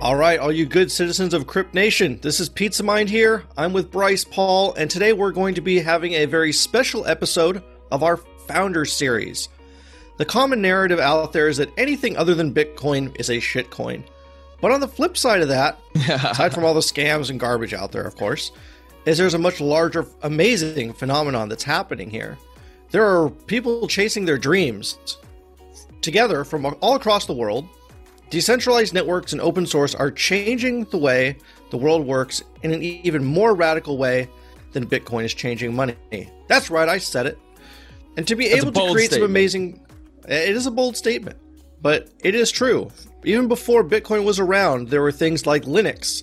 All right, all you good citizens of Crypt Nation, this is Pizza Mind here. I'm with Bryce Paul, and today we're going to be having a very special episode of our Founder series. The common narrative out there is that anything other than Bitcoin is a shitcoin. But on the flip side of that, aside from all the scams and garbage out there, of course, is there's a much larger, amazing phenomenon that's happening here. There are people chasing their dreams together from all across the world Decentralized networks and open source are changing the way the world works in an even more radical way than Bitcoin is changing money. That's right, I said it. And to be That's able to create statement. some amazing it is a bold statement, but it is true. Even before Bitcoin was around, there were things like Linux,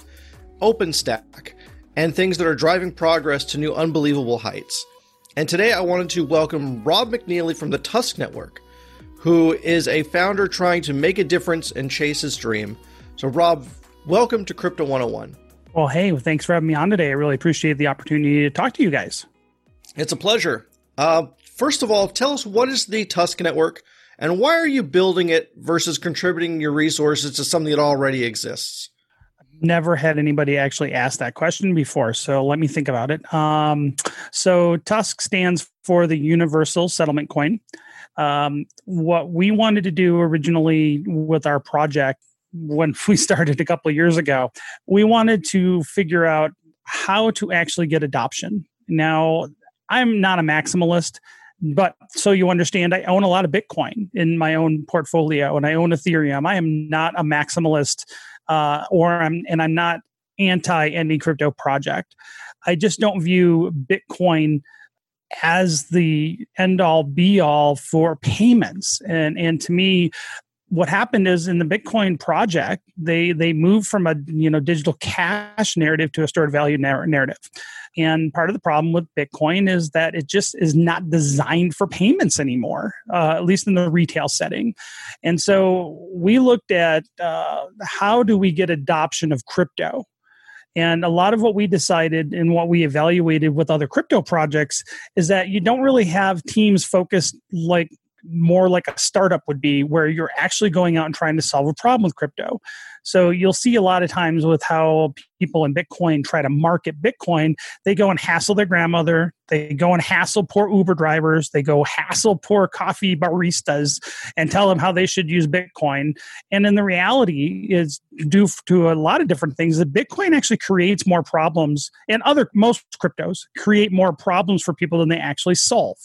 OpenStack, and things that are driving progress to new unbelievable heights. And today I wanted to welcome Rob McNeely from the TUSC Network who is a founder trying to make a difference and chase his dream. So, Rob, welcome to Crypto 101. Well, hey, thanks for having me on today. I really appreciate the opportunity to talk to you guys. It's a pleasure. Uh, first of all, tell us what is the TUSC Network and why are you building it versus contributing your resources to something that already exists? I've never had anybody actually ask that question before so let me think about it um, so TUSC stands for the universal settlement coin um, what we wanted to do originally with our project when we started a couple years ago, we wanted to figure out how to actually get adoption. Now, I'm not a maximalist, but so you understand, I own a lot of Bitcoin in my own portfolio and I own Ethereum. I am not a maximalist, uh, or I'm and I'm not anti any crypto project. I just don't view Bitcoin as the end all be all for payments. And and to me, what happened is in the Bitcoin project, they they moved from a you know digital cash narrative to a stored value narrative. And part of the problem with Bitcoin is that it just is not designed for payments anymore, uh, at least in the retail setting. And so we looked at uh, how do we get adoption of crypto and a lot of what we decided and what we evaluated with other crypto projects is that you don't really have teams focused like more like a startup would be where you're actually going out and trying to solve a problem with crypto. So you'll see a lot of times with how people in Bitcoin try to market Bitcoin, they go and hassle their grandmother, they go and hassle poor Uber drivers, they go hassle poor coffee baristas and tell them how they should use Bitcoin. And then the reality is due to a lot of different things that Bitcoin actually creates more problems and other most cryptos create more problems for people than they actually solve.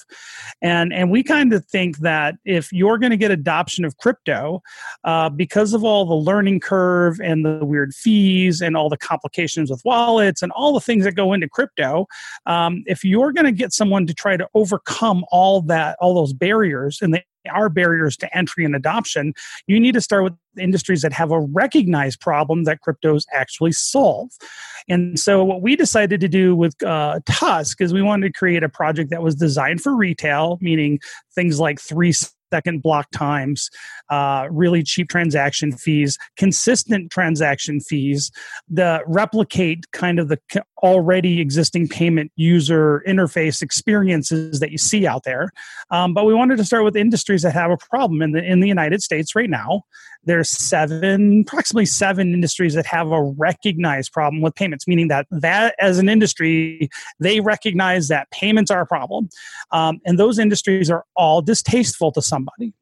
And and we kind of think that if you're going to get adoption of crypto uh, because of all the learning curve curve and the weird fees and all the complications with wallets and all the things that go into crypto um, if you're going to get someone to try to overcome all that all those barriers and they are barriers to entry and adoption you need to start with industries that have a recognized problem that cryptos actually solve. And so what we decided to do with uh, TUSC is we wanted to create a project that was designed for retail meaning things like three second block times, uh, really cheap transaction fees, consistent transaction fees, the replicate kind of the already existing payment user interface experiences that you see out there. Um, but we wanted to start with industries that have a problem in the in the United States right now. There's seven, approximately seven industries that have a recognized problem with payments, meaning that that as an industry they recognize that payments are a problem, um, and those industries are all distasteful to somebody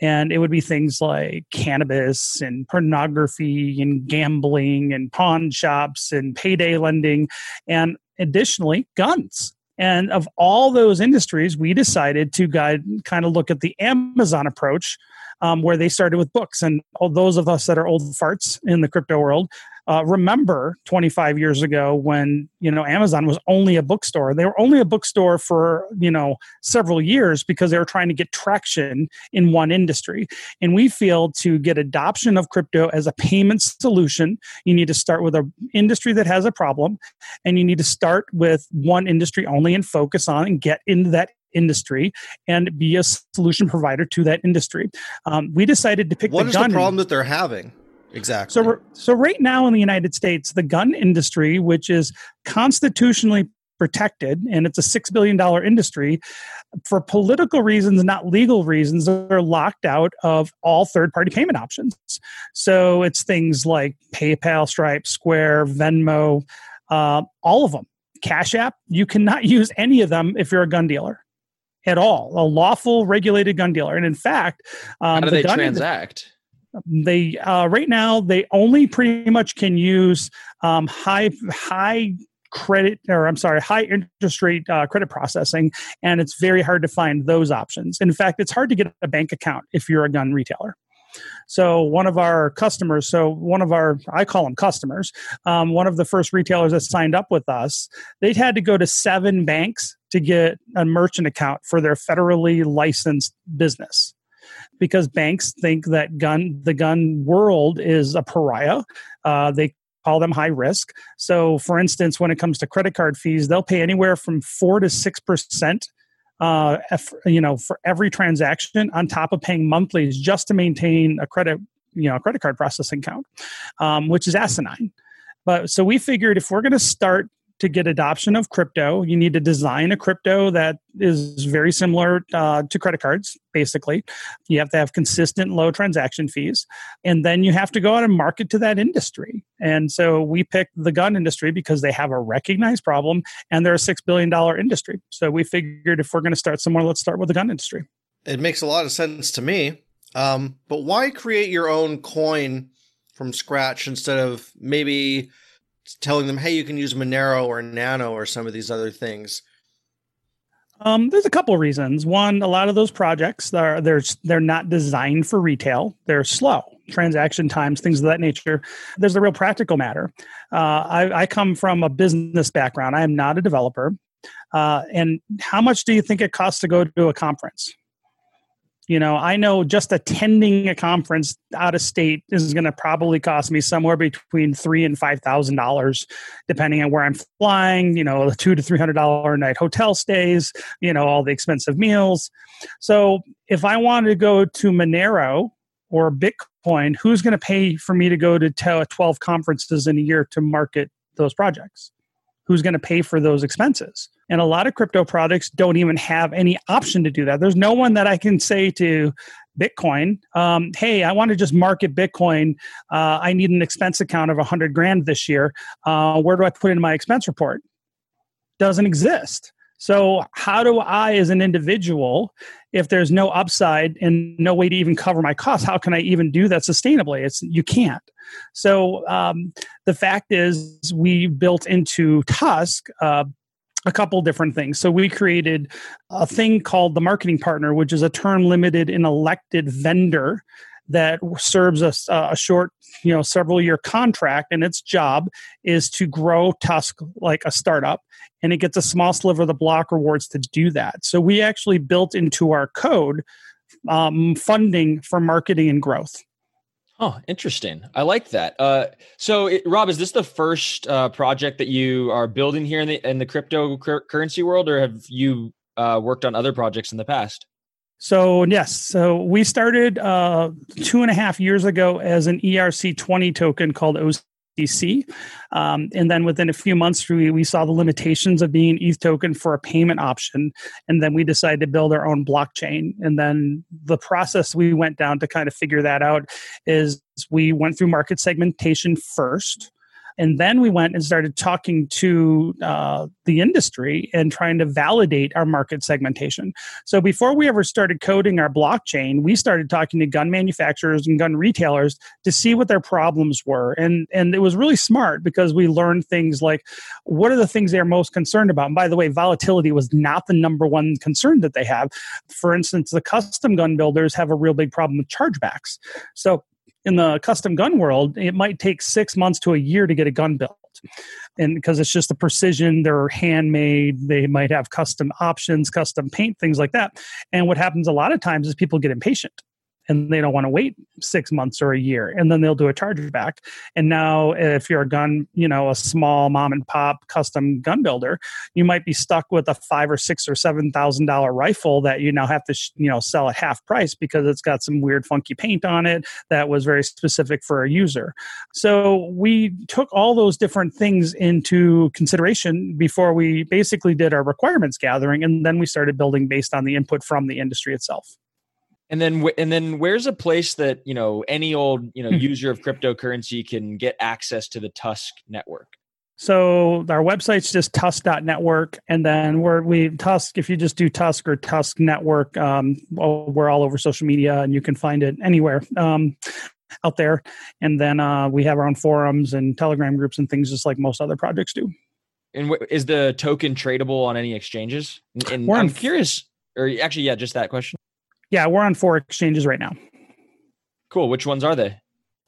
and it would be things like cannabis and pornography and gambling and pawn shops and payday lending and additionally guns. And of all those industries we decided to guide kind of look at the amazon approach um, where they started with books. And all those of us that are old farts in the crypto world uh, remember 25 years ago when you know amazon was only a bookstore. They were only a bookstore for you know several years because they were trying to get traction in one industry. And we feel to get adoption of crypto as a payment solution. You need to start with an industry that has a problem and you need to start with one industry only and focus on and get into that industry and be a solution provider to that industry. Um, we decided to pick what the is the problem that they're having? Exactly. So, so right now in the United States, the gun industry, which is constitutionally protected and it's a $6 billion industry for political reasons not legal reasons they're locked out of all third party payment options so it's things like paypal stripe square venmo uh, all of them cash app you cannot use any of them if you're a gun dealer at all a lawful regulated gun dealer. And in fact um, how do the they transact? They uh, right now they only pretty much can use um, high high credit or i'm sorry high interest rate uh, credit processing and it's very hard to find those options. In fact it's hard to get a bank account if you're a gun retailer so one of our customers so one of our i call them customers um, one of the first retailers that signed up with us they had to go to seven banks to get a merchant account for their federally licensed business because banks think that gun the gun world is a pariah. Uh, they call them high risk. So, for instance, when it comes to credit card fees, they'll pay anywhere from four to six percent. Uh, you know, for every transaction, on top of paying monthlies just to maintain a credit, you know, a credit card processing account, um, which is asinine. But so we figured if we're going to start to get adoption of crypto, you need to design a crypto that is very similar uh, to credit cards, basically. You have to have consistent low transaction fees. And then you have to go out and market to that industry. And so we picked the gun industry because they have a recognized problem and they're a $6 billion industry. So we figured if we're going to start somewhere, let's start with the gun industry. It makes a lot of sense to me. Um, but why create your own coin from scratch instead of maybe telling them, hey, you can use Monero or Nano or some of these other things? Um, there's a couple reasons. One, a lot of those projects are they're they're not designed for retail. They're slow transaction times, things of that nature. There's a real practical matter. Uh, I, I, come from a business background. I am not a developer. Uh, and how much do you think it costs to go to a conference? You know i know just attending a conference out of state is going to probably cost me somewhere between three and five thousand dollars depending on where i'm flying you know the two to three hundred dollar a night hotel stays you know all the expensive meals. So if i wanted to go to monero or bitcoin who's going to pay for me to go to uh, 12 conferences in a year to market those projects? Who's going to pay for those expenses and a lot of crypto products don't even have any option to do that. There's no one that I can say to Bitcoin, um, hey, I want to just market Bitcoin. Uh, I need an expense account of 100 grand this year. Uh, where do I put in my expense report? Doesn't exist. So, how do I, as an individual, if there's no upside and no way to even cover my costs, how can I even do that sustainably? It's you can't. So, um, the fact is, we built into TUSC uh, a couple different things. So we created a thing called the marketing partner, which is a term limited and elected vendor that serves a, a short, you know, several year contract, and its job is to grow TUSC like a startup, and it gets a small sliver of the block rewards to do that. So we actually built into our code um, funding for marketing and growth. Oh, interesting. I like that. Uh, so, it, Rob, is this the first uh, project that you are building here in the in the cryptocurrency world, or have you uh, worked on other projects in the past? So yes, so we started uh, two and a half years ago as an ERC twenty token called DC. Um, and then within a few months, we, we saw the limitations of being an ETH token for a payment option. And then we decided to build our own blockchain. And then the process we went down to kind of figure that out is we went through market segmentation first. And then we went and started talking to uh, the industry and trying to validate our market segmentation. So before we ever started coding our blockchain, we started talking to gun manufacturers and gun retailers to see what their problems were. And, and it was really smart because we learned things like what are the things they're most concerned about. And by the way, volatility was not the number one concern that they have. For instance, the custom gun builders have a real big problem with chargebacks. So in the custom gun world, it might take six months to a year to get a gun built. And because it's just the precision, they're handmade, they might have custom options, custom paint, things like that. And what happens a lot of times is people get impatient and they don't want to wait six months or a year and then they'll do a chargeback. And now if you're a gun you know a small mom and pop custom gun builder you might be stuck with a five or six or seven thousand dollar rifle that you now have to you know sell at half price because it's got some weird funky paint on it that was very specific for a user. So we took all those different things into consideration before we basically did our requirements gathering and then we started building based on the input from the industry itself and then, and then, where's a place that you know any old you know hmm. user of cryptocurrency can get access to the TUSC network? So our website's just tusc.network. And then we're, we TUSC, if you just do TUSC or TUSC Network, um, we're all over social media and you can find it anywhere um, out there. And then uh, we have our own forums and Telegram groups and things just like most other projects do. And w- is the token tradable on any exchanges? And I'm curious, or actually, yeah, just that question. Yeah, we're on four exchanges right now. Cool. Which ones are they?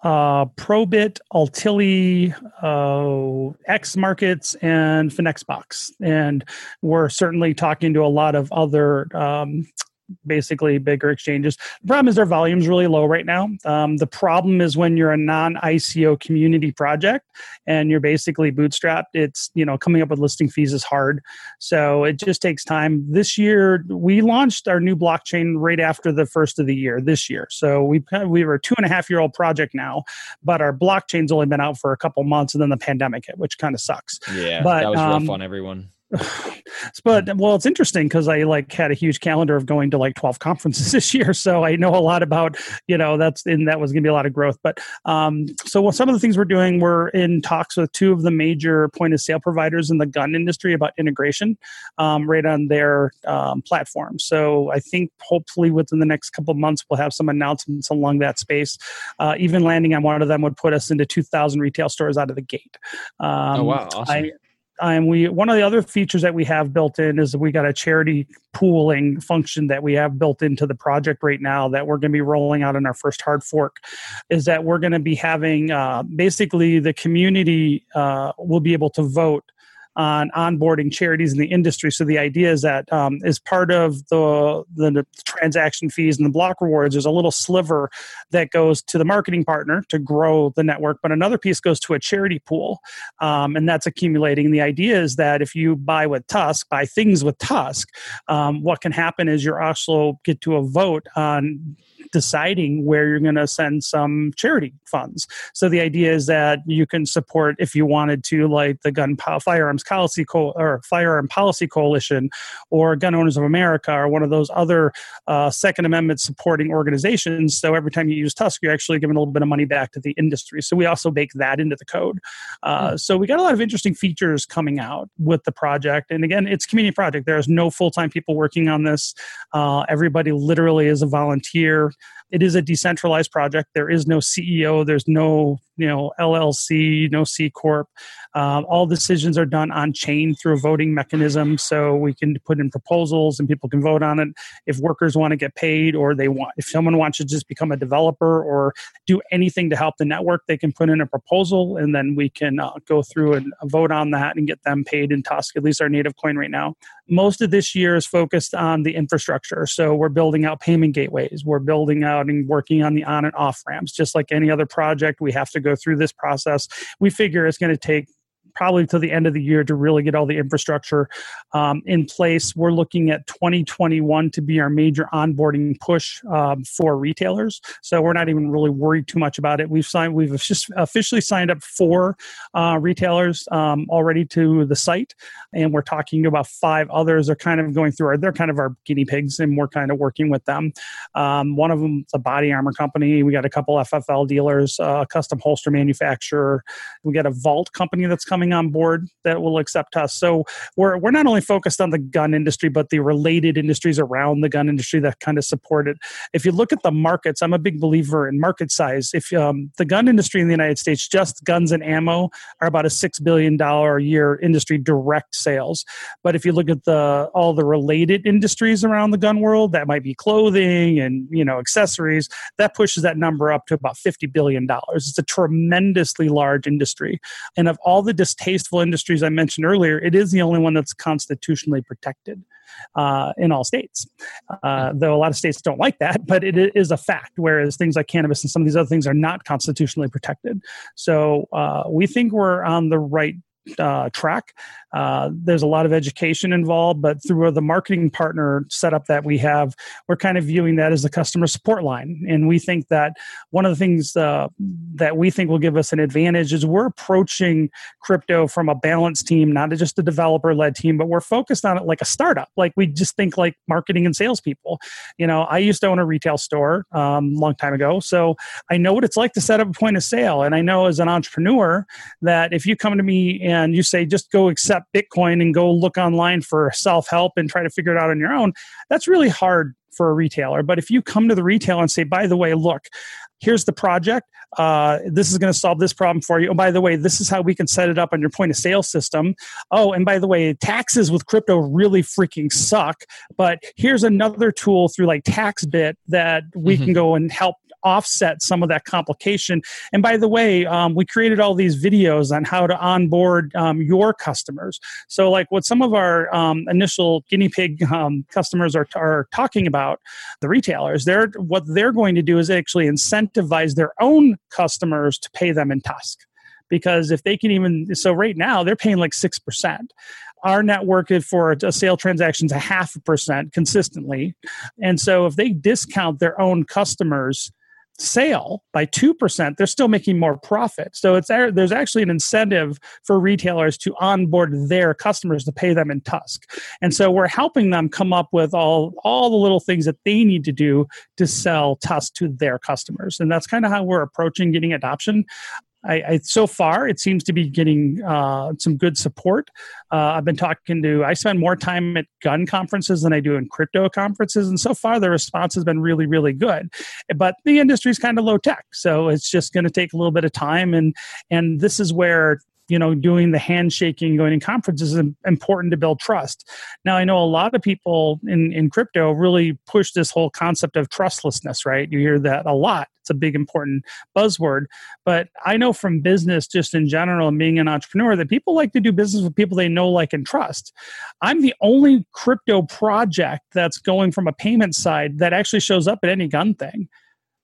Uh, Probit, Altilly, uh, X Markets, and Finexbox. And we're certainly talking to a lot of other um, basically bigger exchanges. The problem is their volume's really low right now. Um, the problem is when you're a non-ICO community project and you're basically bootstrapped, it's you know coming up with listing fees is hard. So it just takes time. This year we launched our new blockchain right after the first of the year this year. So we we were a two and a half year old project now, but our blockchain's only been out for a couple months, and then the pandemic hit, which kind of sucks. Yeah, but, that was um, rough on everyone but well it's interesting because i like had a huge calendar of going to like 12 conferences this year so i know a lot about you know that's and that was going to be a lot of growth. But um so some of the things we're doing we're in talks with two of the major point of sale providers in the gun industry about integration um, right on their um, platform. So i think hopefully within the next couple months we'll have some announcements along that space. Uh, even landing on one of them would put us into 2000 retail stores out of the gate. Um, oh wow awesome. I, and we one of the other features that we have built in is that we got a charity pooling function that we have built into the project right now that we're going to be rolling out in our first hard fork is that we're going to be having uh, basically the community uh, will be able to vote on onboarding charities in the industry. So the idea is that um, as part of the, the transaction fees and the block rewards, there's a little sliver that goes to the marketing partner to grow the network, but another piece goes to a charity pool, um, and that's accumulating. The idea is that if you buy with TUSC, buy things with TUSC, um, what can happen is you're also get to a vote on deciding where you're going to send some charity funds. So the idea is that you can support if you wanted to, like the Gun Firearms Policy Co- or Firearm Policy Coalition, or Gun Owners of America, or one of those other uh, Second Amendment supporting organizations. So every time you use TUSC, you're actually giving a little bit of money back to the industry. So we also bake that into the code. Uh, mm. So we got a lot of interesting features coming out with the project. And again, it's community project. There's no full time people working on this. Uh, everybody literally is a volunteer it is a decentralized project. There is no CEO. There's no you know LLC, no C corp. Um, all decisions are done on chain through a voting mechanism, so we can put in proposals and people can vote on it. If workers want to get paid, or they want, if someone wants to just become a developer or do anything to help the network, they can put in a proposal, and then we can uh, go through and vote on that and get them paid in TUSC. At least our native coin right now. Most of this year is focused on the infrastructure. So we're building out payment gateways. We're building out and working on the on and off ramps. Just like any other project, we have to go through this process. We figure it's going to take probably to the end of the year to really get all the infrastructure um, in place. We're looking at 2021 to be our major onboarding push um, for retailers. So we're not even really worried too much about it. We've signed, we've just officially signed up four uh, retailers um, already to the site, and we're talking to about five others. They're kind of going through our, they're kind of our guinea pigs, and we're kind of working with them. Um, one of them is a body armor company. We got a couple FFL dealers, a uh, custom holster manufacturer. We got a vault company that's coming coming on board that will accept us. So we're we're not only focused on the gun industry, but the related industries around the gun industry that kind of support it. If you look at the markets, I'm a big believer in market size. If um, the gun industry in the United States, just guns and ammo, are about a six billion dollar a year industry direct sales. But if you look at the all the related industries around the gun world, that might be clothing and you know accessories, that pushes that number up to about fifty billion dollars. It's a tremendously large industry, and of all the tasteful industries I mentioned earlier, it is the only one that's constitutionally protected uh, in all states. Uh, though a lot of states don't like that, but it is a fact. Whereas things like cannabis and some of these other things are not constitutionally protected. So uh, we think we're on the right uh, track. Uh, there's a lot of education involved, but through the marketing partner setup that we have, we're kind of viewing that as the customer support line. And we think that one of the things uh, that we think will give us an advantage is we're approaching crypto from a balanced team, not just a developer led team, but we're focused on it like a startup. Like we just think like marketing and salespeople. You know, I used to own a retail store um, long time ago, so I know what it's like to set up a point of sale. And I know as an entrepreneur that if you come to me and you say just go accept Bitcoin and go look online for self help and try to figure it out on your own, that's really hard for a retailer. But if you come to the retail and say, by the way, look, here's the project. Uh, this is going to solve this problem for you. Oh, by the way, this is how we can set it up on your point of sale system. Oh, and by the way, taxes with crypto really freaking suck. But here's another tool through like TaxBit that we mm-hmm. can go and help offset some of that complication. And by the way, um, we created all these videos on how to onboard um, your customers. So, like what some of our um, initial guinea pig um, customers are, are talking about, the retailers, they're what they're going to do is actually incentivize their own customers to pay them in TUSC because if they can even so right now they're paying like 6% our network for a sale transaction is a half a percent consistently and so if they discount their own customers sale by 2%, they're still making more profit. So it's there's actually an incentive for retailers to onboard their customers to pay them in TUSC. And so we're helping them come up with all all the little things that they need to do to sell TUSC to their customers. And that's kind of how we're approaching getting adoption. I, I, so far it seems to be getting uh, some good support. Uh, I've been talking to. I spend more time at gun conferences than I do in crypto conferences, and so far the response has been really, really good. But the industry is kind of low tech, so it's just going to take a little bit of time. And and this is where you know doing the handshaking going to conferences is important to build trust now i know a lot of people in, in crypto really push this whole concept of trustlessness right you hear that a lot a big important buzzword but i know from business just in general and being an entrepreneur that people like to do business with people they know like and trust i'm the only crypto project that's going from a payment side that actually shows up at any gun thing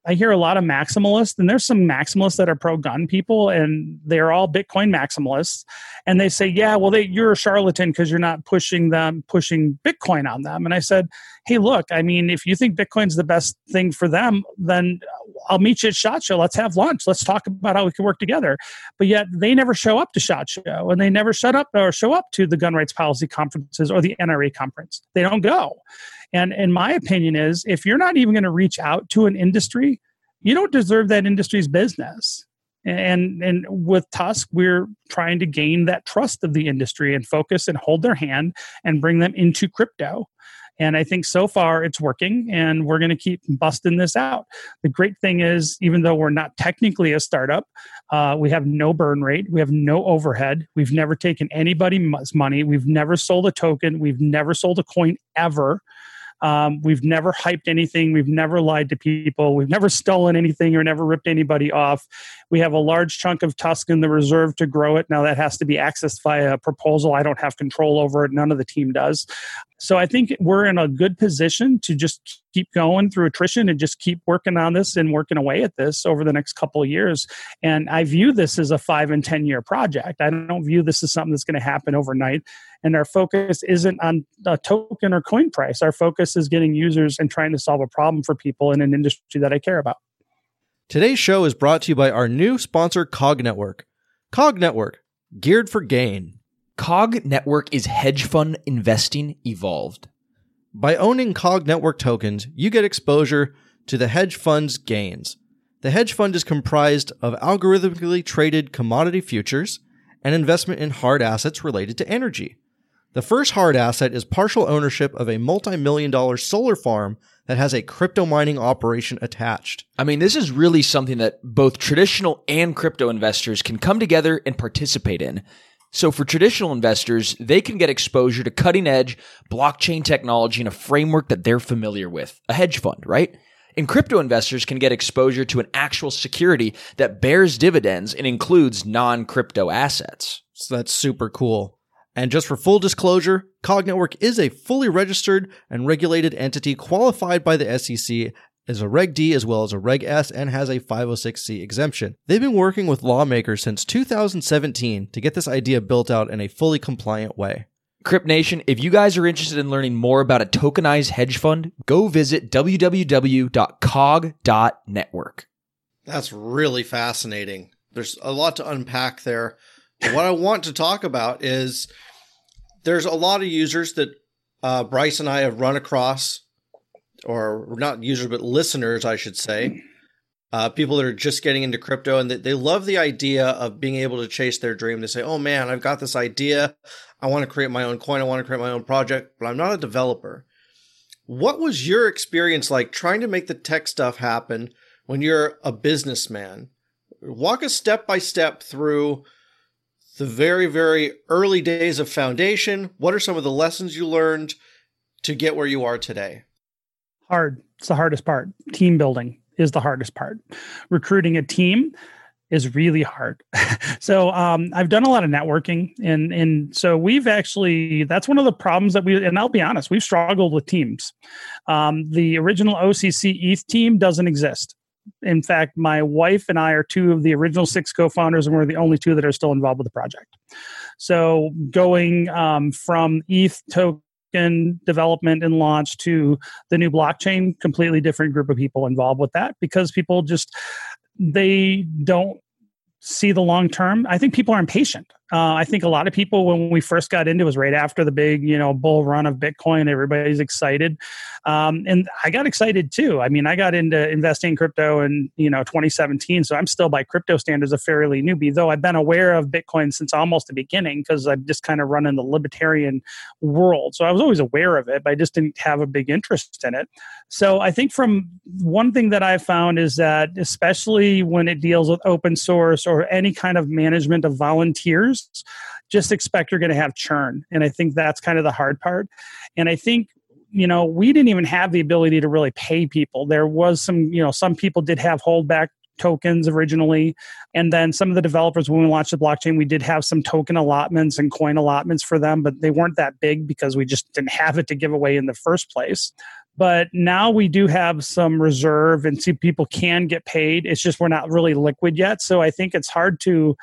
I hear a lot of maximalists, and there's some maximalists that are pro gun people, and they're all Bitcoin maximalists. And they say, "Yeah, well, they, you're a charlatan because you're not pushing them, pushing Bitcoin on them." And I said, "Hey, look, I mean, if you think Bitcoin's the best thing for them, then I'll meet you at Shot Show. Let's have lunch. Let's talk about how we can work together." But yet, they never show up to Shot Show, and they never shut up or show up to the gun rights policy conferences or the NRA conference. They don't go. And in my opinion is if you're not even going to reach out to an industry, you don't deserve that industry's business. And and with TUSC, we're trying to gain that trust of the industry and focus and hold their hand and bring them into crypto. And I think so far it's working, and we're going to keep busting this out. The great thing is, even though we're not technically a startup, uh, we have no burn rate, we have no overhead, we've never taken anybody's money, we've never sold a token, we've never sold a coin ever. Um, we've never hyped anything. We've never lied to people. We've never stolen anything or never ripped anybody off. We have a large chunk of TUSC in the reserve to grow it. Now that has to be accessed via a proposal. I don't have control over it. None of the team does. So I think we're in a good position to just keep going through attrition and just keep working on this and working away at this over the next couple of years. And I view this as a five and 10 year project. I don't view this as something that's going to happen overnight. And our focus isn't on a token or coin price. Our focus is getting users and trying to solve a problem for people in an industry that I care about. Today's show is brought to you by our new sponsor, Cog Network. Cog Network, geared for gain. Cog Network is hedge fund investing evolved. By owning Cog Network tokens, you get exposure to the hedge fund's gains. The hedge fund is comprised of algorithmically traded commodity futures and investment in hard assets related to energy. The first hard asset is partial ownership of a multi million dollar solar farm that has a crypto mining operation attached. I mean, this is really something that both traditional and crypto investors can come together and participate in. So for traditional investors, they can get exposure to cutting edge blockchain technology in a framework that they're familiar with, a hedge fund, right? And crypto investors can get exposure to an actual security that bears dividends and includes non-crypto assets. So that's super cool. And just for full disclosure, Cog Network is a fully registered and regulated entity qualified by the SEC as a Reg D as well as a Reg S and has a 506c exemption. They've been working with lawmakers since 2017 to get this idea built out in a fully compliant way. Crypt Nation, if you guys are interested in learning more about a tokenized hedge fund, go visit www.cog.network. That's really fascinating. There's a lot to unpack there. what I want to talk about is there's a lot of users that uh, Bryce and I have run across, or not users, but listeners, I should say. Uh, people that are just getting into crypto and they, love the idea of being able to chase their dream. They say, Oh man, I've got this idea. I want to create my own coin. I want to create my own project, but I'm not a developer. What was your experience like trying to make the tech stuff happen when you're a businessman? Walk us step by step through the very, very early days of Foundation. What are some of the lessons you learned to get where you are today? Hard. It's the hardest part. Team building is the hardest part. Recruiting a team is really hard. so um, I've done a lot of networking, and and so we've actually that's one of the problems that we and I'll be honest, we've struggled with teams. Um, the original OCC ETH team doesn't exist. In fact, my wife and I are two of the original six co-founders, and we're the only two that are still involved with the project. So going um, from ETH token development and launch to the new blockchain, completely different group of people involved with that because people just they don't see the long term. I think people are impatient. Uh, I think a lot of people, when we first got into, it was right after the big, you know, bull run of Bitcoin. Everybody's excited, um, and I got excited too. I mean, I got into investing in crypto in you know 2017, so I'm still by crypto standards a fairly newbie. Though I've been aware of Bitcoin since almost the beginning because I've just kind of run in the libertarian world. So I was always aware of it, but I just didn't have a big interest in it. So I think from one thing that I've found is that especially when it deals with open source or any kind of management of volunteers just expect you're going to have churn. And I think that's kind of the hard part. And I think you know we didn't even have the ability to really pay people there was some you know some people did have holdback tokens originally and then some of the developers when we launched the blockchain we did have some token allotments and coin allotments for them but they weren't that big because we just didn't have it to give away in the first place but now we do have some reserve and see people can get paid it's just we're not really liquid yet so i think it's hard to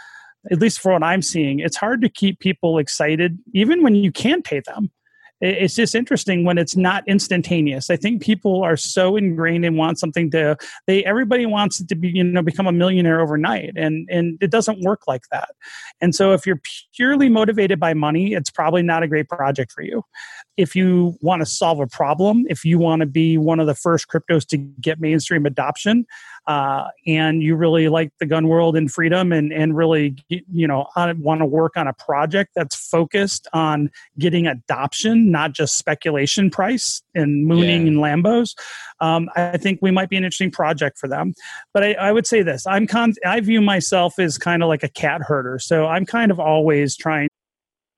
at least for what I'm seeing, it's hard to keep people excited, even when you can pay them it's just interesting when it's not instantaneous. I think people are so ingrained and want something to they everybody wants to be you know become a millionaire overnight and and it doesn't work like that. And so if you're purely motivated by money, it's probably not a great project for you. If you want to solve a problem, if you want to be one of the first cryptos to get mainstream adoption, uh, and you really like the gun world and freedom and and really you know want to work on a project that's focused on getting adoption not just speculation price and mooning yeah. and Lambos. Um, I think we might be an interesting project for them. But I, I would say this: I'm con- I view myself as kind of like a cat herder, so I'm kind of always trying.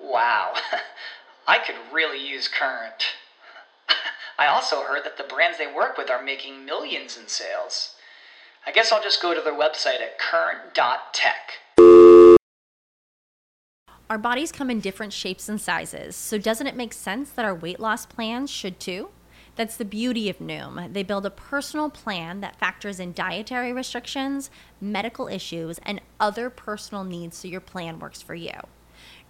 Wow, I could really use Current. I also heard that the brands they work with are making millions in sales. I guess I'll just go to their website at current.tech. Our bodies come in different shapes and sizes, so doesn't it make sense that our weight loss plans should too? That's the beauty of Noom. They build a personal plan that factors in dietary restrictions, medical issues, and other personal needs so your plan works for you.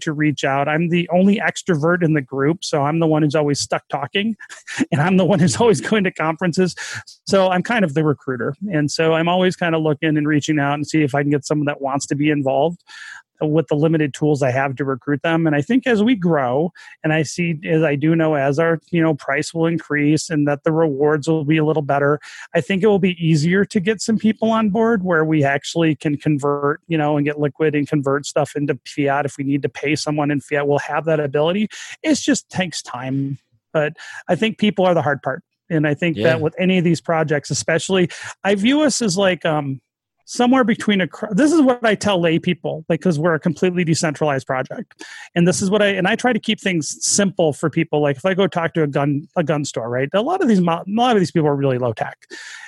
To reach out. I'm the only extrovert in the group, so I'm the one who's always stuck talking, and I'm the one who's always going to conferences. So I'm kind of the recruiter, and so I'm always kind of looking and reaching out and see if I can get someone that wants to be involved with the limited tools I have to recruit them. And I think as we grow, and I see as I do know as our you know price will increase and that the rewards will be a little better, I think it will be easier to get some people on board where we actually can convert, you know, and get liquid and convert stuff into fiat if we need to pay someone in fiat. We'll have that ability. It just takes time. But I think people are the hard part. And I think Yeah. that with any of these projects, especially, I view us as like um, somewhere between a this is what i tell lay people like because we're a completely decentralized project. And this is what i and i try to keep things simple for people. Like if i go talk to a gun a gun store right? A lot of these a lot of these people are really low tech.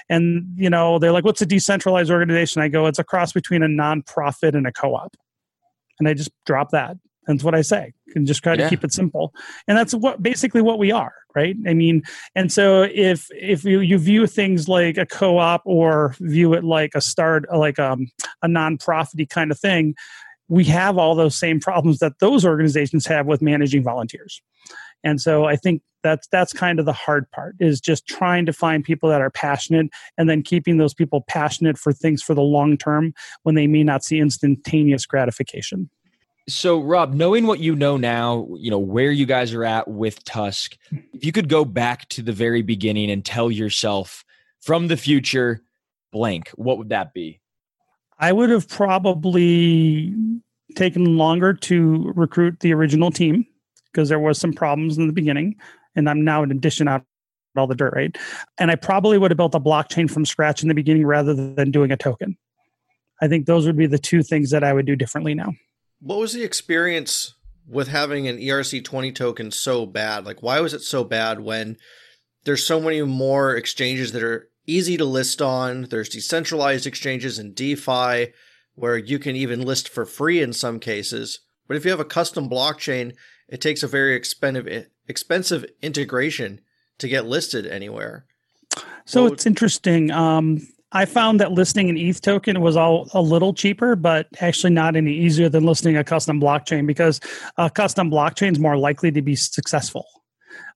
And you know they're like what's a decentralized organization? I go it's a cross between a nonprofit and a co-op. And i just drop that that's what i say. And just try to Yeah. keep it simple. And that's what basically what we are right? I mean and so if if you, you view things like a co-op or view it like a start like um, a non-profity kind of thing we have all those same problems that those organizations have with managing volunteers. And so i think that's that's kind of the hard part is just trying to find people that are passionate and then keeping those people passionate for things for the long term when they may not see instantaneous gratification So, Rob, knowing what you know now, you know where you guys are at with TUSC. If you could go back to the very beginning and tell yourself from the future, blank, what would that be? I would have probably taken longer to recruit the original team because there was some problems in the beginning, and I'm now in addition out all the dirt, right? And I probably would have built a blockchain from scratch in the beginning rather than doing a token. I think those would be the two things that I would do differently now. What was the experience with having an ERC20 token so bad? Like, why was it so bad when there's so many more exchanges that are easy to list on? There's decentralized exchanges and DeFi where you can even list for free in some cases. But if you have a custom blockchain, it takes a very expensive expensive integration to get listed anywhere. So Well, it's interesting. Um, I found that listing an ETH token was all a little cheaper, but actually not any easier than listing a custom blockchain because a custom blockchain is more likely to be successful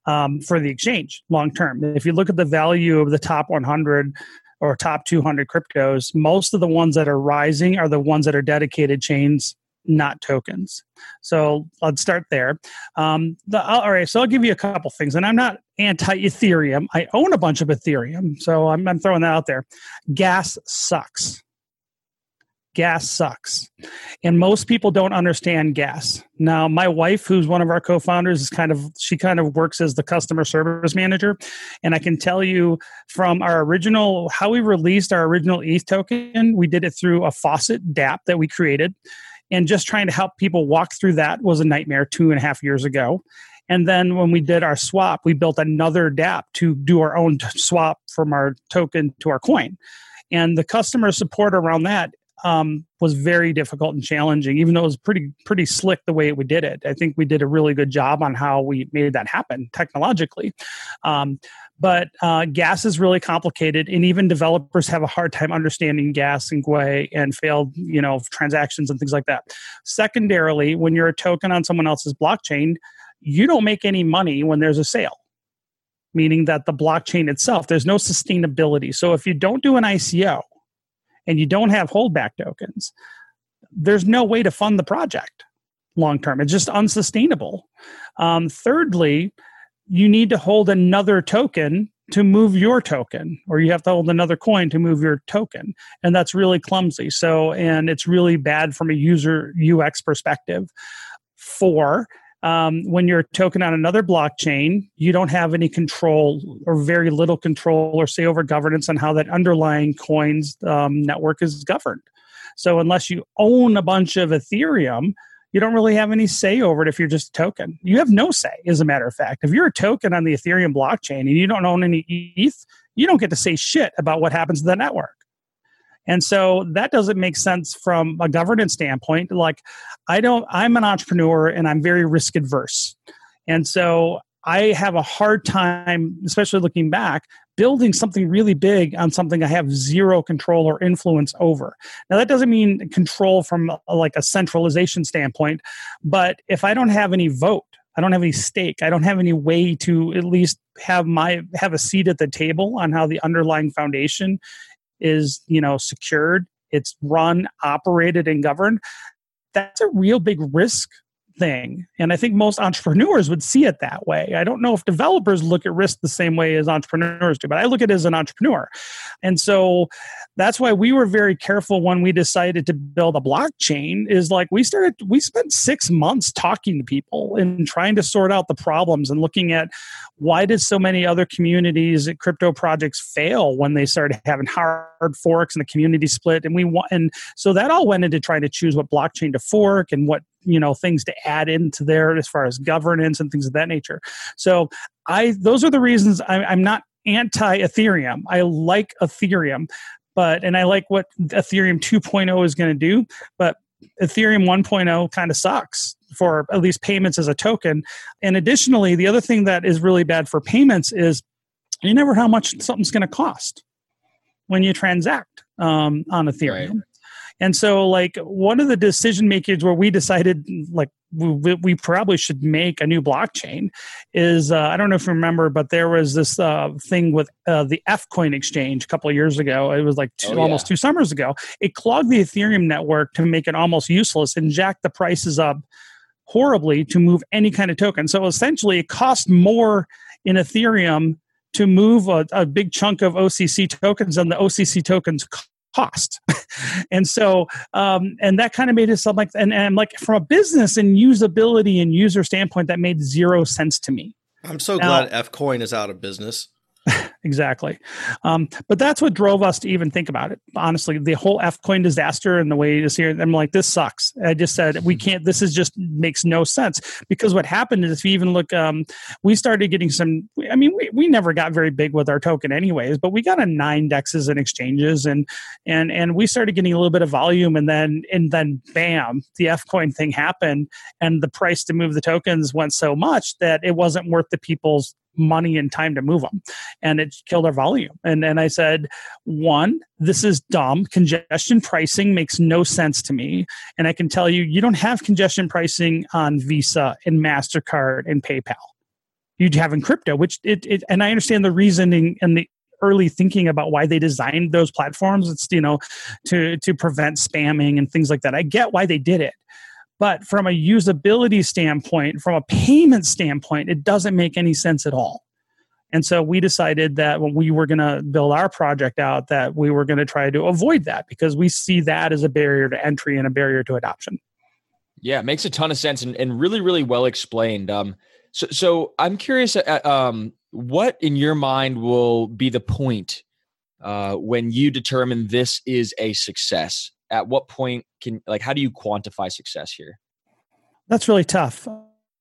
um, for the exchange long term. If you look at the value of the top 100 or top 200 cryptos, most of the ones that are rising are the ones that are dedicated chains, not tokens. So let's start there. Um, the, all right, so I'll give you a couple things, and I'm not anti Ethereum. I own a bunch of Ethereum, so I'm, I'm throwing that out there. Gas sucks. Gas sucks. And most people don't understand gas. Now, my wife, who's one of our co founders, is kind of, she kind of works as the customer service manager. And I can tell you from our original, how we released our original ETH token, we did it through a faucet DApp that we created and just trying to help people walk through that was a nightmare two and a half years ago. And then when we did our swap, we built another DApp to do our own swap from our token to our coin. And the customer support around that, um, was very difficult and challenging, even though it was pretty pretty slick the way we did it. I think we did a really good job on how we made that happen technologically. Um, but uh, gas is really complicated, and even developers have a hard time understanding gas and gwei and failed, you know, transactions and things like that. Secondarily, when you're a token on someone else's blockchain, you don't make any money when there's a sale meaning that the blockchain itself there's no sustainability so if you don't do an ico and you don't have holdback tokens, there's no way to fund the project long term. It's just unsustainable. Um, thirdly, you need to hold another token to move your token, or you have to hold another coin to move your token. And that's really clumsy. So, and it's really bad from a user UX perspective. Four, um, when you're a token on another blockchain, you don't have any control or very little control or say over governance on how that underlying coin's um, network is governed. So unless you own a bunch of Ethereum, you don't really have any say over it if you're just a token. You have no say, as a matter of fact. If you're a token on the Ethereum blockchain and you don't own any ETH, you don't get to say shit about what happens to the network. And so that doesn't make sense from a governance standpoint. Like, I don't, I'm an entrepreneur and I'm very risk adverse. And so I have a hard time, especially looking back, building something really big on something I have zero control or influence over. Now, that doesn't mean control from a, like a centralization standpoint, but if I don't have any vote, I don't have any stake. I don't have any way to at least have my have a seat at the table on how the underlying foundation is you know secured it's run operated and governed that's a real big risk thing. And I think most entrepreneurs would see it that way. I don't know if developers look at risk the same way as entrepreneurs do, but I look at it as an entrepreneur. And so that's why we were very careful when we decided to build a blockchain is like we started we spent 6 months talking to people and trying to sort out the problems and looking at why did so many other communities crypto projects fail when they started having hard forks and the community split. And we want and so that all went into trying to choose what blockchain to fork and what you know things to add into there as far as governance and things of that nature. So i those are the reasons I, i'm not anti ethereum i like ethereum but and i like what ethereum 2.0 is going to do but ethereum 1.0 kind of sucks for at least payments as a token and additionally the other thing that is really bad for payments is you never know how much something's going to cost when you transact um, on ethereum right. And so, like, one of the decision makers where we decided, like, we, we probably should make a new blockchain is uh, I don't know if you remember, but there was this uh, thing with uh, the FCoin exchange a couple of years ago. It was like two, oh, almost two summers ago. It clogged the Ethereum network to make it almost useless and jacked the prices up horribly to move any kind of token. So essentially, it cost more in Ethereum to move a, a, big chunk of OCC tokens than the OCC tokens cost. and so, um, and that kind of made it sound like, and, and like from a business and usability and user standpoint, that made zero sense to me. I'm so now, glad FCoin is out of business. exactly. Um, but that's what drove us to even think about it. Honestly, the whole FCoin disaster and the way it is here, I'm like, this sucks. I just said, we can't, this is just makes no sense. Because what happened is, if you even look, um, we started getting some, I mean, we, we never got very big with our token anyways, but we got a nine dexes and exchanges and, and, and we started getting a little bit of volume and then, and then bam, the FCoin thing happened and the price to move the tokens went so much that it wasn't worth the people's money and time to move them and it killed our volume. And and i said one this is dumb. Congestion pricing makes no sense to me. And i can tell you you don't have congestion pricing on visa and mastercard and paypal. You have in crypto which it, it and i understand the reasoning and the early thinking about why they designed those platforms. It's you know to to prevent spamming and things like that. I get why they did it but from a usability standpoint, from a payment standpoint, it doesn't make any sense at all. And so we decided that when we were going to build our project out, that we were going to try to avoid that because we see that as a barrier to entry and a barrier to adoption. Yeah, makes a ton of sense and, and really, really well explained. Um, so, so I'm curious, uh, um, what in your mind will be the point uh, when you determine this is a success? At what point can like how do you quantify success here? That's really tough.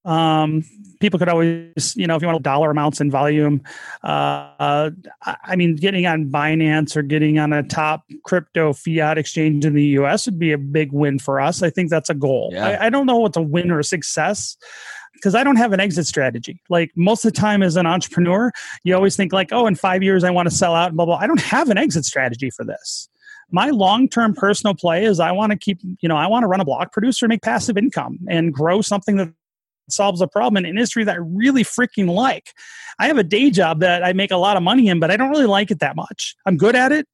Um, people could always, you know, if you want dollar amounts and volume, uh, I mean, getting on Binance or getting on a top crypto fiat exchange in the US would be a big win for us. I think that's a goal. Yeah. I, I don't know what's a win or a success because I don't have an exit strategy. Like most of the time as an entrepreneur, you always think like, oh, in five years I want to sell out and blah blah. I don't have an exit strategy for this. My long-term personal play is I want to keep, you know, I want to run a block producer, make passive income, and grow something that solves a problem in an industry that I really freaking like. I have a day job that I make a lot of money in, but I don't really like it that much. I'm good at it,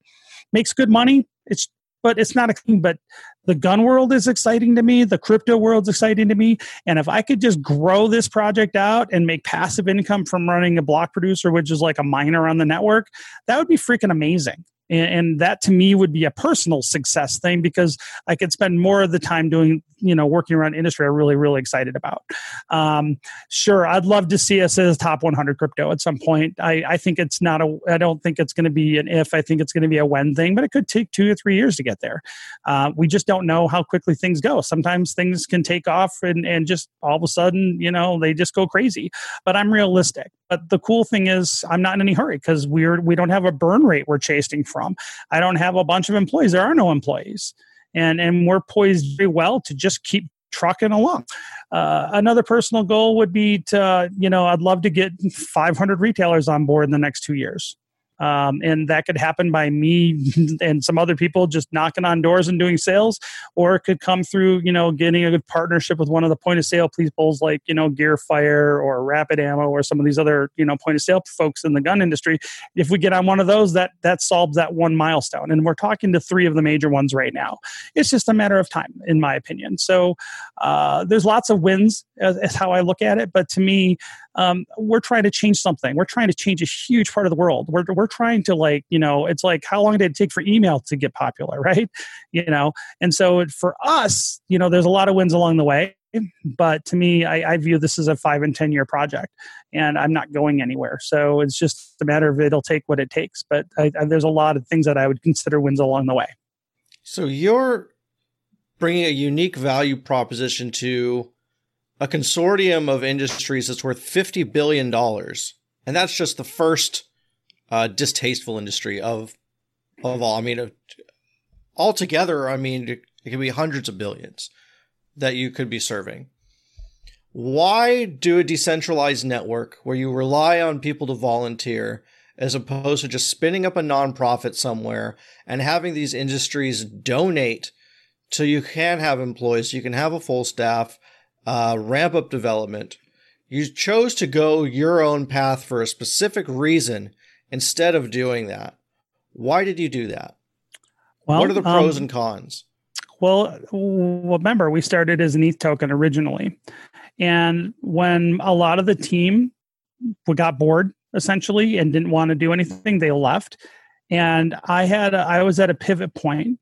makes good money. It's but it's not a thing. but the gun world is exciting to me the crypto world's exciting to me and if i could just grow this project out and make passive income from running a block producer which is like a miner on the network that would be freaking amazing and, and that to me would be a personal success thing because i could spend more of the time doing you know working around industry i'm really really excited about. Um, sure i'd love to see us as top 100 crypto at some point. I, I think it's not a i don't think it's going to be an if i think it's going to be a when thing but it could take two or three years to get there. Uh, we just don't know how quickly things go. Sometimes things can take off and, and just all of a sudden you know they just go crazy. But i'm realistic but the cool thing is i'm not in any hurry because we're we don't have a burn rate we're chasing from i don't have a bunch of employees there are no employees and and we're poised very well to just keep trucking along. Uh, another personal goal would be to you know I'd love to get 500 retailers on board in the next two years. Um, and that could happen by me and some other people just knocking on doors and doing sales, or it could come through, you know, getting a good partnership with one of the point of sale people like, you know, Gearfire or Rapid Ammo or some of these other, you know, point of sale folks in the gun industry. If we get on one of those, that that solves that one milestone. And we're talking to three of the major ones right now. It's just a matter of time, in my opinion. So uh, there's lots of wins, as how I look at it. But to me, um, we're trying to change something. We're trying to change a huge part of the world. We're, we're trying to like, you know, it's like how long did it take for email to get popular, right? You know, and so for us, you know, there's a lot of wins along the way. But to me, I, I view this as a five and 10 year project, and I'm not going anywhere. So it's just a matter of it'll take what it takes. But I, I, there's a lot of things that I would consider wins along the way. So you're bringing a unique value proposition to a consortium of industries that's worth $50 billion. And that's just the first uh, distasteful industry of, of all. I mean, uh, altogether, I mean, it, it could be hundreds of billions that you could be serving. Why do a decentralized network where you rely on people to volunteer as opposed to just spinning up a nonprofit somewhere and having these industries donate so you can have employees, you can have a full staff, uh, ramp up development. You chose to go your own path for a specific reason instead of doing that. Why did you do that? Well, what are the pros um, and cons? Well, remember, we started as an ETH token originally. And when a lot of the team got bored essentially and didn't want to do anything, they left. And I had, a, I was at a pivot point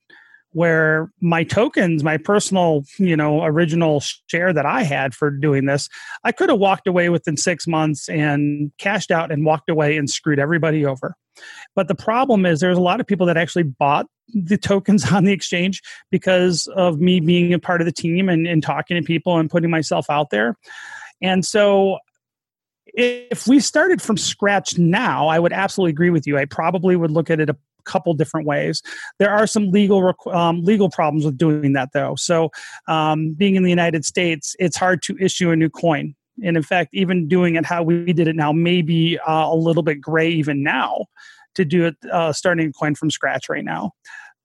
where my tokens, my personal, you know, original share that I had for doing this, I could have walked away within six months and cashed out and walked away and screwed everybody over. But the problem is there's a lot of people that actually bought the tokens on the exchange because of me being a part of the team and, and talking to people and putting myself out there. And so if we started from scratch now, I would absolutely agree with you. I probably would look at it a couple different ways. There are some legal um, legal problems with doing that, though. So, um, being in the United States, it's hard to issue a new coin. And in fact, even doing it how we did it now may be uh, a little bit gray even now to do it uh, starting a coin from scratch right now.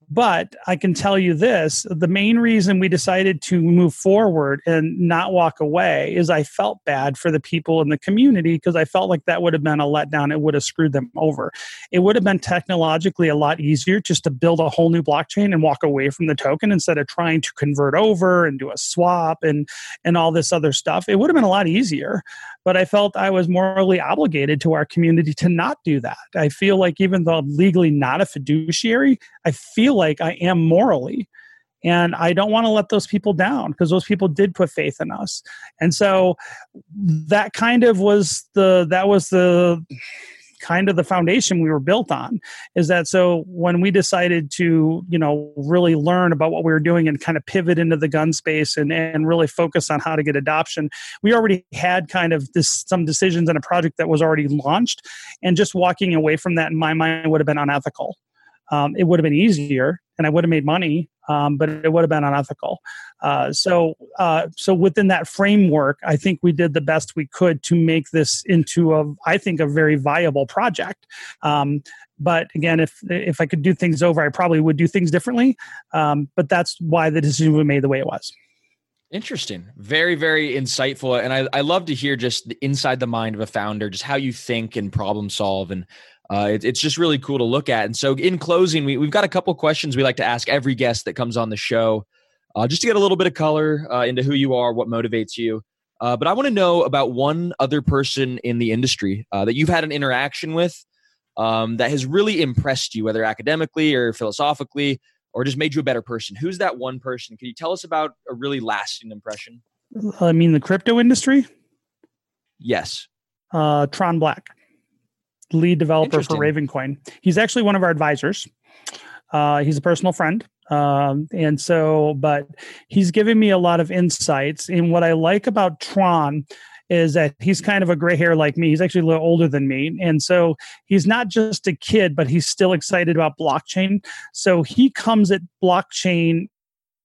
But I can tell you this the main reason we decided to move forward and not walk away is I felt bad for the people in the community because I felt like that would have been a letdown. It would have screwed them over. It would have been technologically a lot easier just to build a whole new blockchain and walk away from the token instead of trying to convert over and do a swap and, and all this other stuff. It would have been a lot easier but I felt I was morally obligated to our community to not do that. I feel like even though I'm legally not a fiduciary, I feel like I am morally. And I don't want to let those people down because those people did put faith in us. And so that kind of was the that was the kind of the foundation we were built on. Is that so? When we decided to, you know, really learn about what we were doing and kind of pivot into the gun space and and really focus on how to get adoption, we already had kind of this some decisions in a project that was already launched, and just walking away from that in my mind would have been unethical. Um, it would have been easier and I would have made money, um, but it would have been unethical. Uh, so, uh, so within that framework, I think we did the best we could to make this into a, I think, a very viable project. Um, but again, if if I could do things over, I probably would do things differently. Um, but that's why the decision was made the way it was. Interesting. Very, very insightful. And I, I love to hear just the inside the mind of a founder, just how you think and problem solve. And uh, it, it's just really cool to look at. And so, in closing, we, we've got a couple questions we like to ask every guest that comes on the show, uh, just to get a little bit of color uh, into who you are, what motivates you. Uh, but I want to know about one other person in the industry uh, that you've had an interaction with um, that has really impressed you, whether academically or philosophically, or just made you a better person. Who's that one person? Can you tell us about a really lasting impression? I mean, the crypto industry. Yes. Uh, Tron Black lead developer for Ravencoin. He's actually one of our advisors. Uh, he's a personal friend. Um, and so, but he's given me a lot of insights. And what I like about Tron is that he's kind of a gray hair like me. He's actually a little older than me. And so he's not just a kid, but he's still excited about blockchain. So he comes at blockchain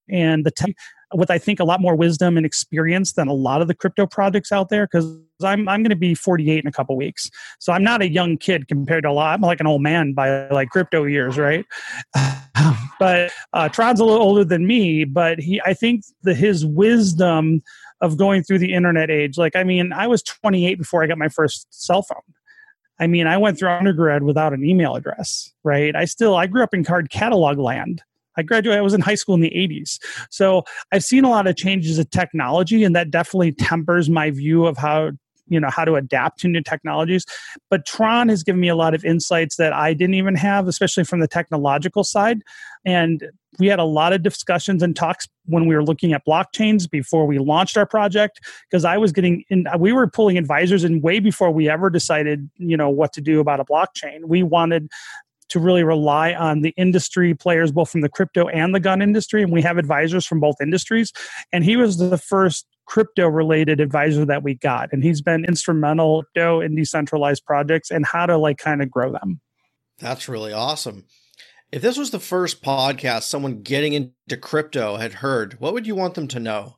and the tech with I think a lot more wisdom and experience than a lot of the crypto projects out there because I'm I'm going to be 48 in a couple weeks. So I'm not a young kid compared to a lot. I'm like an old man by like crypto years, right? but uh, Tron's a little older than me, but he I think the his wisdom of going through the internet age. Like I mean, I was 28 before I got my first cell phone. I mean, I went through undergrad without an email address, right? I still I grew up in card catalog land. I graduated, I was in high school in the 80s. So I've seen a lot of changes of technology, and that definitely tempers my view of how you know how to adapt to new technologies. But tron has given me a lot of insights that i didn't even have especially from the technological side. And we had a lot of discussions and talks when we were looking at blockchains before we launched our project because i was getting in we were pulling advisors in way before we ever decided you know what to do about a blockchain. We wanted to really rely on the industry players, both from the crypto and the gun industry. And we have advisors from both industries. And he was the first crypto related advisor that we got. And he's been instrumental in decentralized projects and how to like kind of grow them. That's really awesome. If this was the first podcast someone getting into crypto had heard, what would you want them to know?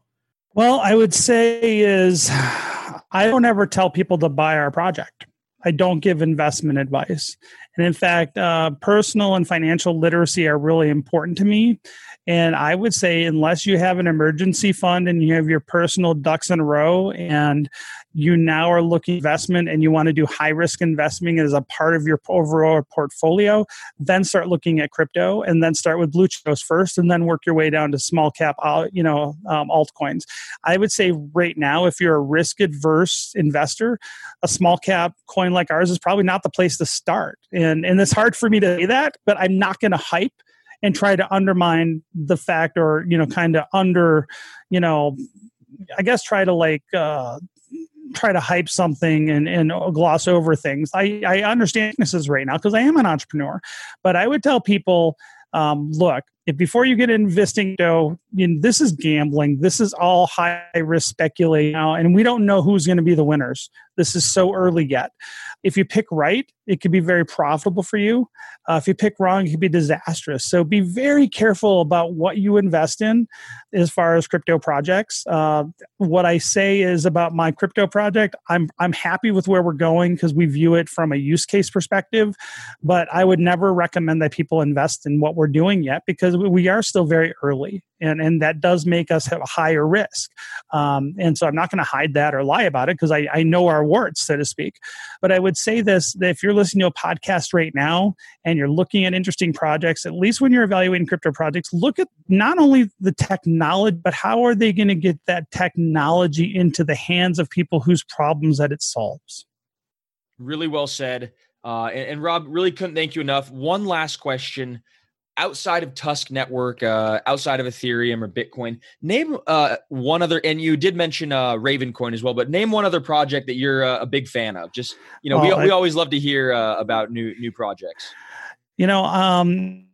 Well, I would say is I don't ever tell people to buy our project. I don't give investment advice. And in fact, uh, personal and financial literacy are really important to me. And I would say, unless you have an emergency fund and you have your personal ducks in a row, and you now are looking investment and you want to do high risk investing as a part of your overall portfolio, then start looking at crypto, and then start with blue chips first, and then work your way down to small cap, uh, you know, um, altcoins. I would say right now, if you're a risk adverse investor, a small cap coin like ours is probably not the place to start. And and it's hard for me to say that, but I'm not going to hype and try to undermine the fact or you know kind of under you know i guess try to like uh try to hype something and, and gloss over things. I i understand this is right now because i am an entrepreneur but i would tell people um, look if before you get investing though this is gambling this is all high risk speculation now and we don't know who's going to be the winners this is so early yet if you pick right, it could be very profitable for you. Uh, if you pick wrong, it could be disastrous. So be very careful about what you invest in as far as crypto projects. Uh, what I say is about my crypto project, I'm I'm happy with where we're going because we view it from a use case perspective. But I would never recommend that people invest in what we're doing yet because we are still very early and and that does make us have a higher risk. Um, and so I'm not going to hide that or lie about it because I, I know our warts, so to speak. But I would say this: that if you're listening to a podcast right now and you're looking at interesting projects, at least when you're evaluating crypto projects, look at not only the technology, but how are they going to get that technology into the hands of people whose problems that it solves. Really well said. Uh, and, and Rob, really couldn't thank you enough. One last question outside of TUSC Network, uh, outside of Ethereum or Bitcoin, name uh, one other. And you did mention uh, Ravencoin as well, but name one other project that you're uh, a big fan of. Just you know, we Oh, I- we always love to hear uh, about new new projects. You know, um,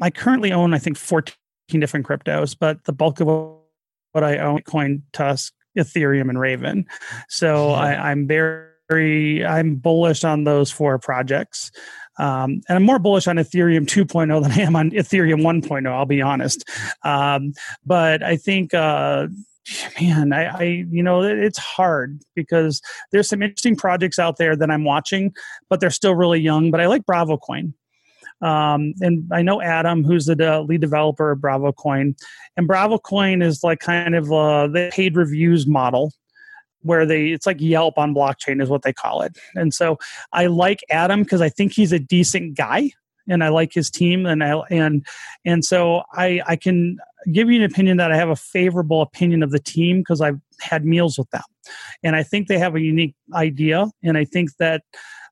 I currently own, I think, 14 different cryptos, but the bulk of what I own, Coin, TUSC, Ethereum, and Raven. So I, I'm very, I'm bullish on those four projects. Um, and I'm more bullish on Ethereum 2.0 than I am on Ethereum 1.0, I'll be honest. Um, but I think, uh, man, I, I, you know, it's hard because there's some interesting projects out there that I'm watching, but they're still really young. But I like Bravo Coin. Um, and I know Adam, who's the lead developer of Bravo Coin, and Bravo Coin is like kind of uh, the paid reviews model where they it's like Yelp on blockchain is what they call it. And so I like Adam because I think he's a decent guy and I like his team and I and and so I I can give you an opinion that I have a favorable opinion of the team because I've had meals with them. And I think they have a unique idea and I think that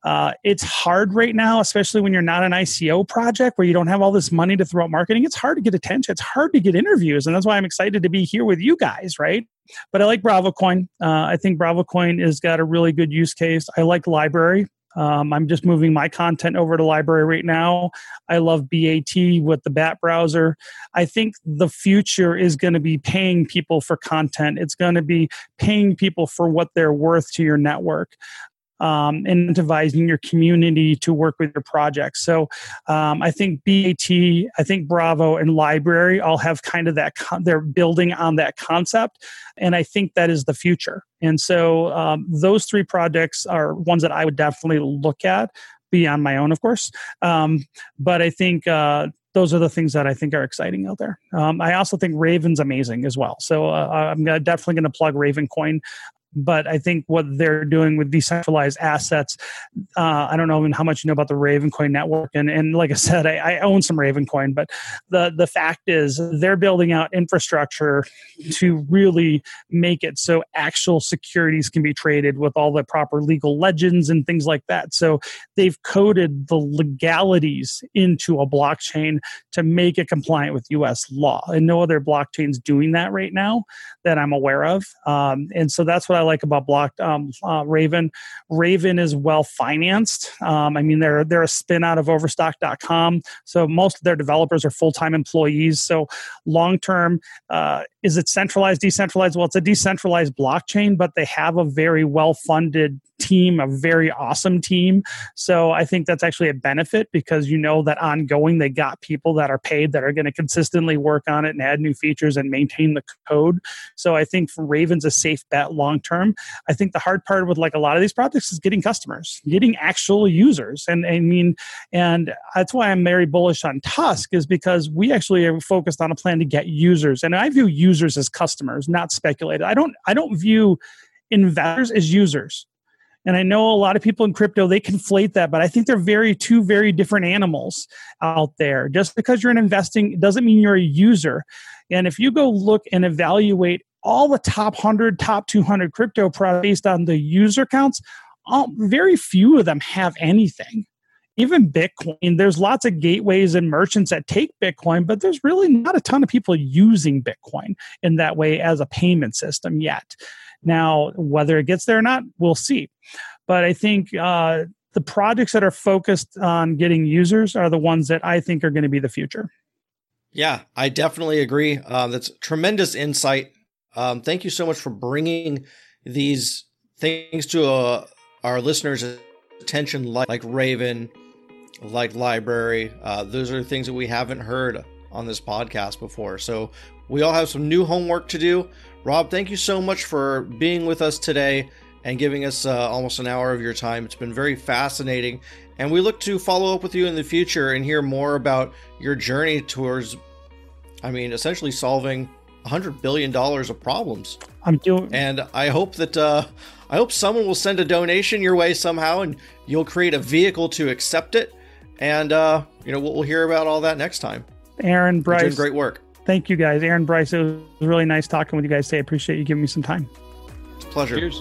uh, it's hard right now, especially when you're not an ICO project where you don't have all this money to throw at marketing. It's hard to get attention. It's hard to get interviews, and that's why I'm excited to be here with you guys, right? But I like Bravo Coin. Uh, I think Bravo Coin has got a really good use case. I like LBRY. Um, I'm just moving my content over to LBRY right now. I love BAT with the BAT browser. I think the future is going to be paying people for content. It's going to be paying people for what they're worth to your network um, incentivizing your community to work with your projects. So um, I think BAT, I think Bravo, and LBRY all have kind of that, con- they're building on that concept. And I think that is the future. And so um, those three projects are ones that I would definitely look at beyond my own, of course. Um, but I think uh, those are the things that I think are exciting out there. Um, I also think Raven's amazing as well. So uh, I'm definitely going to plug Raven Coin but I think what they're doing with decentralized assets, uh, I don't know how much you know about the Ravencoin network, and and like I said, I, I own some Ravencoin, but the the fact is they're building out infrastructure to really make it so actual securities can be traded with all the proper legal legends and things like that. So they've coded the legalities into a blockchain to make it compliant with U.S. law, and no other blockchains doing that right now that I'm aware of. Um, and so that's what I like about Block um, uh, Raven. Raven is well financed. Um, I mean, they're they're a spin out of Overstock.com, so most of their developers are full time employees. So long term, uh, is it centralized, decentralized? Well, it's a decentralized blockchain, but they have a very well funded team, a very awesome team. So I think that's actually a benefit because you know that ongoing they got people that are paid that are going to consistently work on it and add new features and maintain the code. So I think Raven's a safe bet long term. I think the hard part with like a lot of these projects is getting customers, getting actual users. And I mean, and that's why I'm very bullish on TUSC is because we actually are focused on a plan to get users. And I view users as customers, not speculated. I don't I don't view investors as users. And I know a lot of people in crypto they conflate that, but I think they're very two very different animals out there. Just because you're an investing doesn't mean you're a user. And if you go look and evaluate all the top 100, top 200 crypto products based on the user counts, all, very few of them have anything. Even Bitcoin, there's lots of gateways and merchants that take Bitcoin, but there's really not a ton of people using Bitcoin in that way as a payment system yet. Now, whether it gets there or not, we'll see. But I think uh, the projects that are focused on getting users are the ones that I think are going to be the future. Yeah, I definitely agree. Um, that's tremendous insight. Um, thank you so much for bringing these things to uh, our listeners' attention, like, like Raven, like LBRY. Uh, those are things that we haven't heard on this podcast before. So we all have some new homework to do. Rob, thank you so much for being with us today and giving us uh, almost an hour of your time. It's been very fascinating. And we look to follow up with you in the future and hear more about your journey towards, I mean, essentially solving $100 billion of problems. I'm doing. And I hope that, uh, I hope someone will send a donation your way somehow and you'll create a vehicle to accept it. And, uh, you know, we'll, we'll hear about all that next time. Aaron, You're Bryce. doing great work. Thank you guys. Aaron, Bryce, it was really nice talking with you guys today. I appreciate you giving me some time. It's a pleasure. Cheers.